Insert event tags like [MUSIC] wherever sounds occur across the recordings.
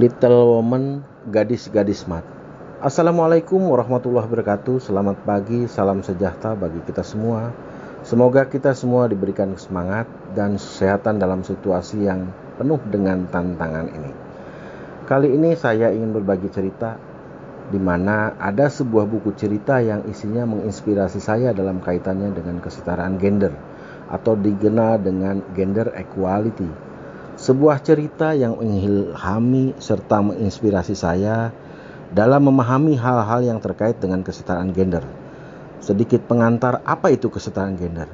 Little Woman, gadis-gadis mat. Assalamualaikum warahmatullahi wabarakatuh. Selamat pagi, salam sejahtera bagi kita semua. Semoga kita semua diberikan semangat dan kesehatan dalam situasi yang penuh dengan tantangan ini. Kali ini saya ingin berbagi cerita di mana ada sebuah buku cerita yang isinya menginspirasi saya dalam kaitannya dengan kesetaraan gender atau dikenal dengan gender equality sebuah cerita yang mengilhami serta menginspirasi saya dalam memahami hal-hal yang terkait dengan kesetaraan gender. Sedikit pengantar apa itu kesetaraan gender.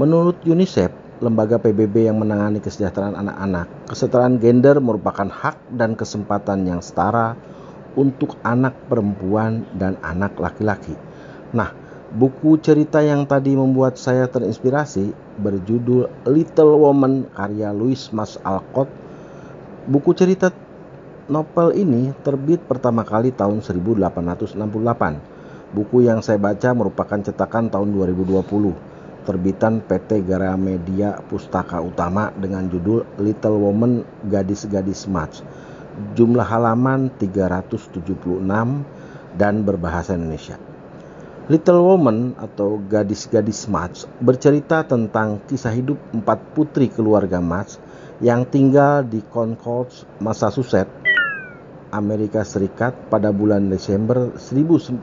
Menurut UNICEF, lembaga PBB yang menangani kesejahteraan anak-anak, kesetaraan gender merupakan hak dan kesempatan yang setara untuk anak perempuan dan anak laki-laki. Nah, buku cerita yang tadi membuat saya terinspirasi berjudul Little Woman karya Louis Mas Alcott. Buku cerita novel ini terbit pertama kali tahun 1868. Buku yang saya baca merupakan cetakan tahun 2020, terbitan PT Gramedia Pustaka Utama dengan judul Little Woman Gadis-gadis Match. Jumlah halaman 376 dan berbahasa Indonesia. Little Woman atau Gadis-Gadis Match bercerita tentang kisah hidup empat putri keluarga Match yang tinggal di Concord, Massachusetts, Amerika Serikat pada bulan Desember 1860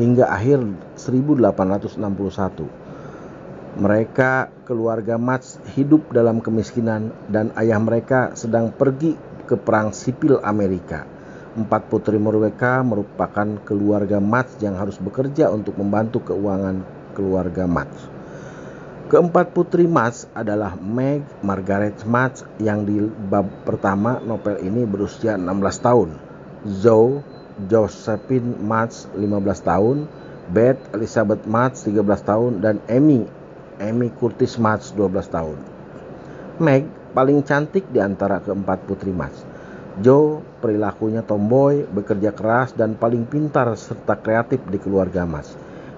hingga akhir 1861. Mereka keluarga Match hidup dalam kemiskinan dan ayah mereka sedang pergi ke perang sipil Amerika. Empat putri mereka merupakan keluarga Mats yang harus bekerja untuk membantu keuangan keluarga Mats. Keempat putri Mats adalah Meg Margaret Mats yang di bab pertama novel ini berusia 16 tahun, Zoe Josephine Mats 15 tahun, Beth Elizabeth Mats 13 tahun, dan Amy Amy Curtis Mats 12 tahun. Meg paling cantik di antara keempat putri Mats Joe perilakunya tomboy, bekerja keras, dan paling pintar serta kreatif di keluarga Mas.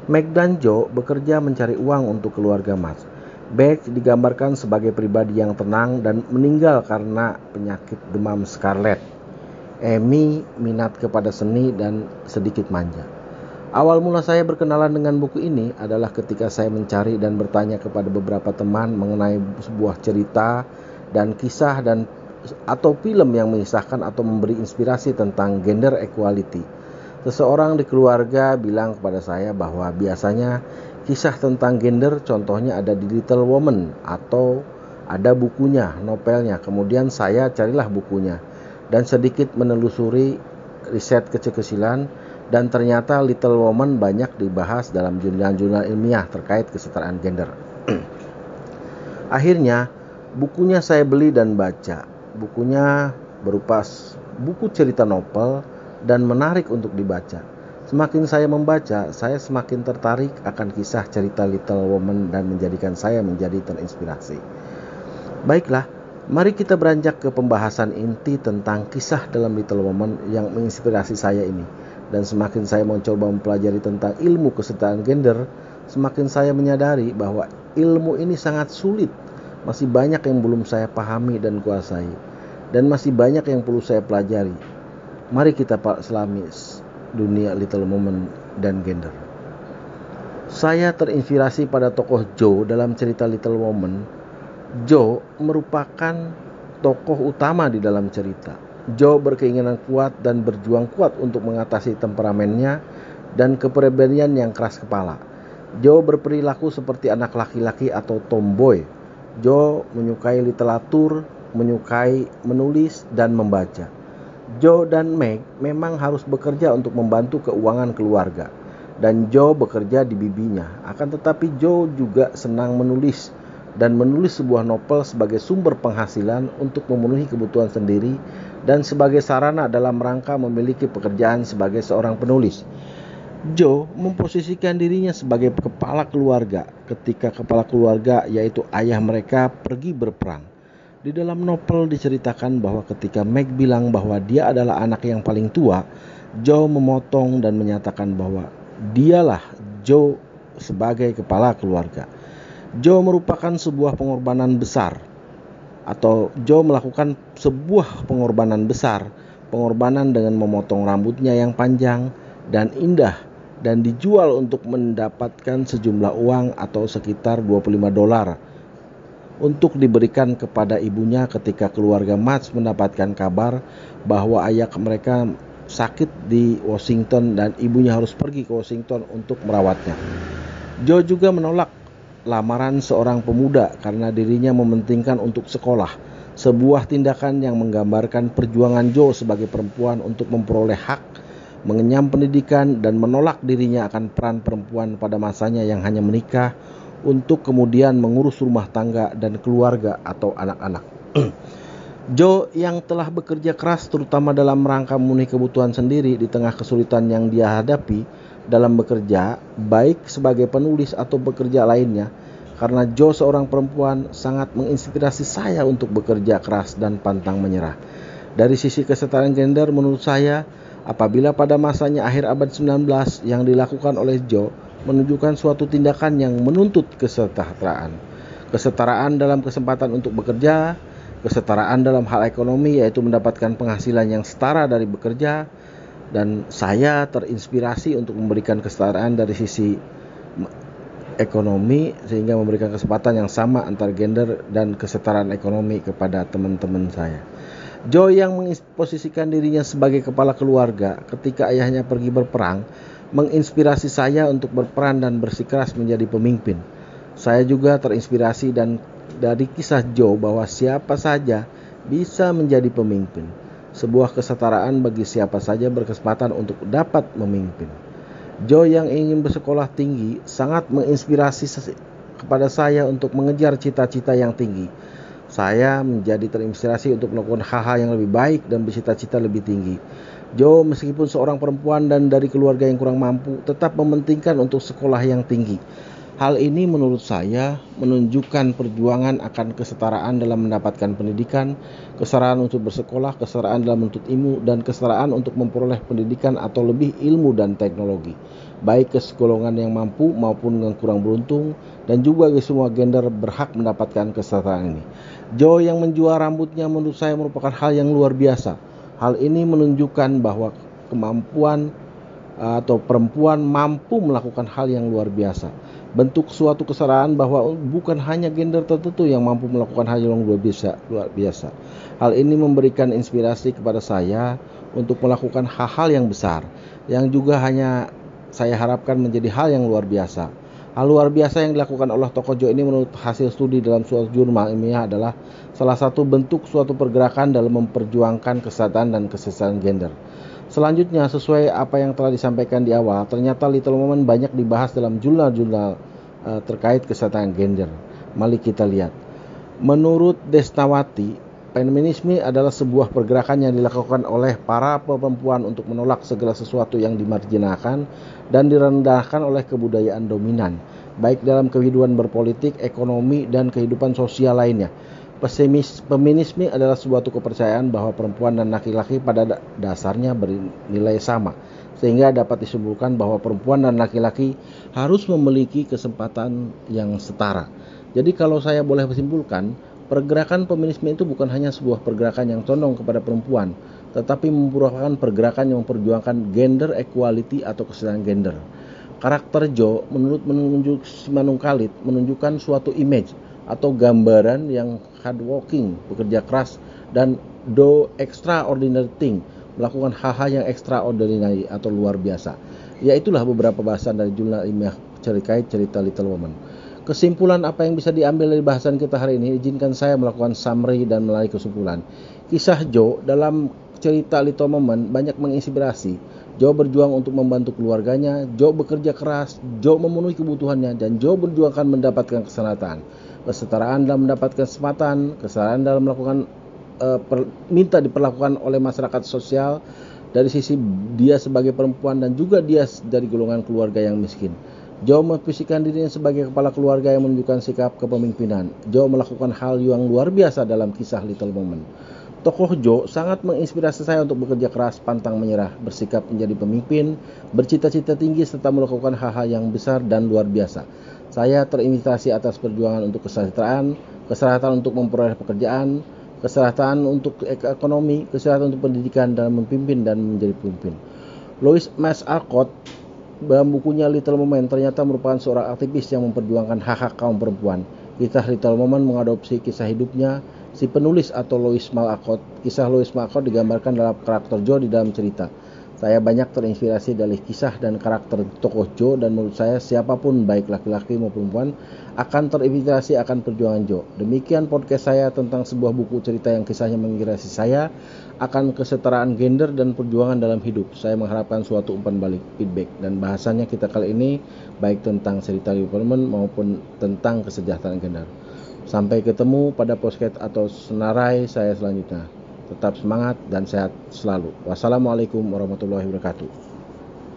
Meg dan Joe bekerja mencari uang untuk keluarga Mas. Beck digambarkan sebagai pribadi yang tenang dan meninggal karena penyakit demam scarlet. Amy minat kepada seni dan sedikit manja. Awal mula saya berkenalan dengan buku ini adalah ketika saya mencari dan bertanya kepada beberapa teman mengenai sebuah cerita dan kisah dan atau film yang mengisahkan atau memberi inspirasi tentang gender equality. Seseorang di keluarga bilang kepada saya bahwa biasanya kisah tentang gender contohnya ada di Little Woman atau ada bukunya, novelnya. Kemudian saya carilah bukunya dan sedikit menelusuri riset kecil-kecilan dan ternyata Little Woman banyak dibahas dalam jurnal-jurnal ilmiah terkait kesetaraan gender. [CLEARS THROAT] Akhirnya bukunya saya beli dan baca bukunya berupa buku cerita novel dan menarik untuk dibaca. Semakin saya membaca, saya semakin tertarik akan kisah cerita Little Woman dan menjadikan saya menjadi terinspirasi. Baiklah, mari kita beranjak ke pembahasan inti tentang kisah dalam Little Woman yang menginspirasi saya ini. Dan semakin saya mencoba mempelajari tentang ilmu kesetaraan gender, semakin saya menyadari bahwa ilmu ini sangat sulit masih banyak yang belum saya pahami dan kuasai. Dan masih banyak yang perlu saya pelajari. Mari kita Pak selami dunia Little Woman dan gender. Saya terinspirasi pada tokoh Joe dalam cerita Little Woman. Joe merupakan tokoh utama di dalam cerita. Joe berkeinginan kuat dan berjuang kuat untuk mengatasi temperamennya dan kepribadian yang keras kepala. Joe berperilaku seperti anak laki-laki atau tomboy Joe menyukai literatur, menyukai menulis dan membaca. Joe dan Meg memang harus bekerja untuk membantu keuangan keluarga dan Joe bekerja di bibinya. Akan tetapi Joe juga senang menulis dan menulis sebuah novel sebagai sumber penghasilan untuk memenuhi kebutuhan sendiri dan sebagai sarana dalam rangka memiliki pekerjaan sebagai seorang penulis. Joe memposisikan dirinya sebagai kepala keluarga ketika kepala keluarga yaitu ayah mereka pergi berperang. Di dalam novel diceritakan bahwa ketika Meg bilang bahwa dia adalah anak yang paling tua, Joe memotong dan menyatakan bahwa dialah Joe sebagai kepala keluarga. Joe merupakan sebuah pengorbanan besar atau Joe melakukan sebuah pengorbanan besar, pengorbanan dengan memotong rambutnya yang panjang dan indah dan dijual untuk mendapatkan sejumlah uang atau sekitar 25 dolar untuk diberikan kepada ibunya ketika keluarga Mats mendapatkan kabar bahwa ayah mereka sakit di Washington dan ibunya harus pergi ke Washington untuk merawatnya. Joe juga menolak lamaran seorang pemuda karena dirinya mementingkan untuk sekolah, sebuah tindakan yang menggambarkan perjuangan Joe sebagai perempuan untuk memperoleh hak, mengenyam pendidikan, dan menolak dirinya akan peran perempuan pada masanya yang hanya menikah untuk kemudian mengurus rumah tangga dan keluarga atau anak-anak. [CLEARS THROAT] Joe yang telah bekerja keras terutama dalam rangka memenuhi kebutuhan sendiri di tengah kesulitan yang dia hadapi dalam bekerja, baik sebagai penulis atau bekerja lainnya, karena Joe seorang perempuan sangat menginspirasi saya untuk bekerja keras dan pantang menyerah. Dari sisi kesetaraan gender menurut saya, apabila pada masanya akhir abad 19 yang dilakukan oleh Joe menunjukkan suatu tindakan yang menuntut kesetaraan. Kesetaraan dalam kesempatan untuk bekerja, kesetaraan dalam hal ekonomi yaitu mendapatkan penghasilan yang setara dari bekerja dan saya terinspirasi untuk memberikan kesetaraan dari sisi ekonomi sehingga memberikan kesempatan yang sama antar gender dan kesetaraan ekonomi kepada teman-teman saya. Joe yang memposisikan dirinya sebagai kepala keluarga ketika ayahnya pergi berperang menginspirasi saya untuk berperan dan bersikeras menjadi pemimpin. Saya juga terinspirasi dan dari kisah Joe bahwa siapa saja bisa menjadi pemimpin. Sebuah kesetaraan bagi siapa saja berkesempatan untuk dapat memimpin. Joe yang ingin bersekolah tinggi sangat menginspirasi kepada saya untuk mengejar cita-cita yang tinggi. Saya menjadi terinspirasi untuk melakukan hal-hal yang lebih baik dan bercita-cita lebih tinggi. Joe meskipun seorang perempuan dan dari keluarga yang kurang mampu tetap mementingkan untuk sekolah yang tinggi. Hal ini menurut saya menunjukkan perjuangan akan kesetaraan dalam mendapatkan pendidikan, kesetaraan untuk bersekolah, kesetaraan dalam menuntut ilmu, dan kesetaraan untuk memperoleh pendidikan atau lebih ilmu dan teknologi, baik ke golongan yang mampu maupun yang kurang beruntung, dan juga ke semua gender berhak mendapatkan kesetaraan ini. Joe yang menjual rambutnya menurut saya merupakan hal yang luar biasa. Hal ini menunjukkan bahwa kemampuan atau perempuan mampu melakukan hal yang luar biasa bentuk suatu kesetaraan bahwa bukan hanya gender tertentu yang mampu melakukan hal yang luar biasa, luar biasa. Hal ini memberikan inspirasi kepada saya untuk melakukan hal-hal yang besar yang juga hanya saya harapkan menjadi hal yang luar biasa. Hal luar biasa yang dilakukan oleh tokoh Jo ini menurut hasil studi dalam suatu jurnal ilmiah adalah salah satu bentuk suatu pergerakan dalam memperjuangkan kesehatan dan kesetaraan gender. Selanjutnya, sesuai apa yang telah disampaikan di awal, ternyata Little Woman banyak dibahas dalam jurnal-jurnal uh, terkait kesehatan gender. Mari kita lihat. Menurut Desnawati, feminisme adalah sebuah pergerakan yang dilakukan oleh para perempuan untuk menolak segala sesuatu yang dimarjinalkan dan direndahkan oleh kebudayaan dominan, baik dalam kehidupan berpolitik, ekonomi, dan kehidupan sosial lainnya. Pesimis, feminisme adalah suatu kepercayaan bahwa perempuan dan laki-laki pada dasarnya bernilai sama, sehingga dapat disimpulkan bahwa perempuan dan laki-laki harus memiliki kesempatan yang setara. Jadi kalau saya boleh simpulkan, pergerakan feminisme itu bukan hanya sebuah pergerakan yang condong kepada perempuan, tetapi merupakan pergerakan yang memperjuangkan gender equality atau kesetaraan gender. Karakter Jo menurut menunjuk Simanung Khalid menunjukkan suatu image atau gambaran yang hardworking, bekerja keras dan do extraordinary thing, melakukan hal-hal yang extraordinary atau luar biasa. Ya itulah beberapa bahasan dari jurnal ilmiah cerita Little Woman. Kesimpulan apa yang bisa diambil dari bahasan kita hari ini, izinkan saya melakukan summary dan melalui kesimpulan. Kisah Joe dalam cerita Little Woman banyak menginspirasi. Joe berjuang untuk membantu keluarganya, Joe bekerja keras, Joe memenuhi kebutuhannya, dan Joe berjuang akan mendapatkan kesenangan kesetaraan dalam mendapatkan kesempatan, kesetaraan dalam melakukan uh, per, minta diperlakukan oleh masyarakat sosial dari sisi dia sebagai perempuan dan juga dia dari golongan keluarga yang miskin. Joe memposisikan dirinya sebagai kepala keluarga yang menunjukkan sikap kepemimpinan. Joe melakukan hal yang luar biasa dalam kisah Little Woman. Tokoh Joe sangat menginspirasi saya untuk bekerja keras, pantang menyerah, bersikap menjadi pemimpin, bercita-cita tinggi serta melakukan hal-hal yang besar dan luar biasa. Saya terinspirasi atas perjuangan untuk kesejahteraan, kesehatan untuk memperoleh pekerjaan, kesehatan untuk ekonomi, kesehatan untuk pendidikan dan memimpin dan menjadi pemimpin. Louis Mas Alcott dalam bukunya Little Moment ternyata merupakan seorang aktivis yang memperjuangkan hak-hak kaum perempuan. Kisah Little Moment mengadopsi kisah hidupnya si penulis atau Louis Malakot. Kisah Louis Malakot digambarkan dalam karakter Joe di dalam cerita. Saya banyak terinspirasi dari kisah dan karakter tokoh Joe dan menurut saya siapa pun baik laki-laki maupun perempuan akan terinspirasi akan perjuangan Joe. Demikian podcast saya tentang sebuah buku cerita yang kisahnya menginspirasi saya akan kesetaraan gender dan perjuangan dalam hidup. Saya mengharapkan suatu umpan balik feedback dan bahasanya kita kali ini baik tentang cerita development maupun tentang kesejahteraan gender. Sampai ketemu pada podcast atau senarai saya selanjutnya. Tetap semangat dan sehat selalu. Wassalamualaikum warahmatullahi wabarakatuh.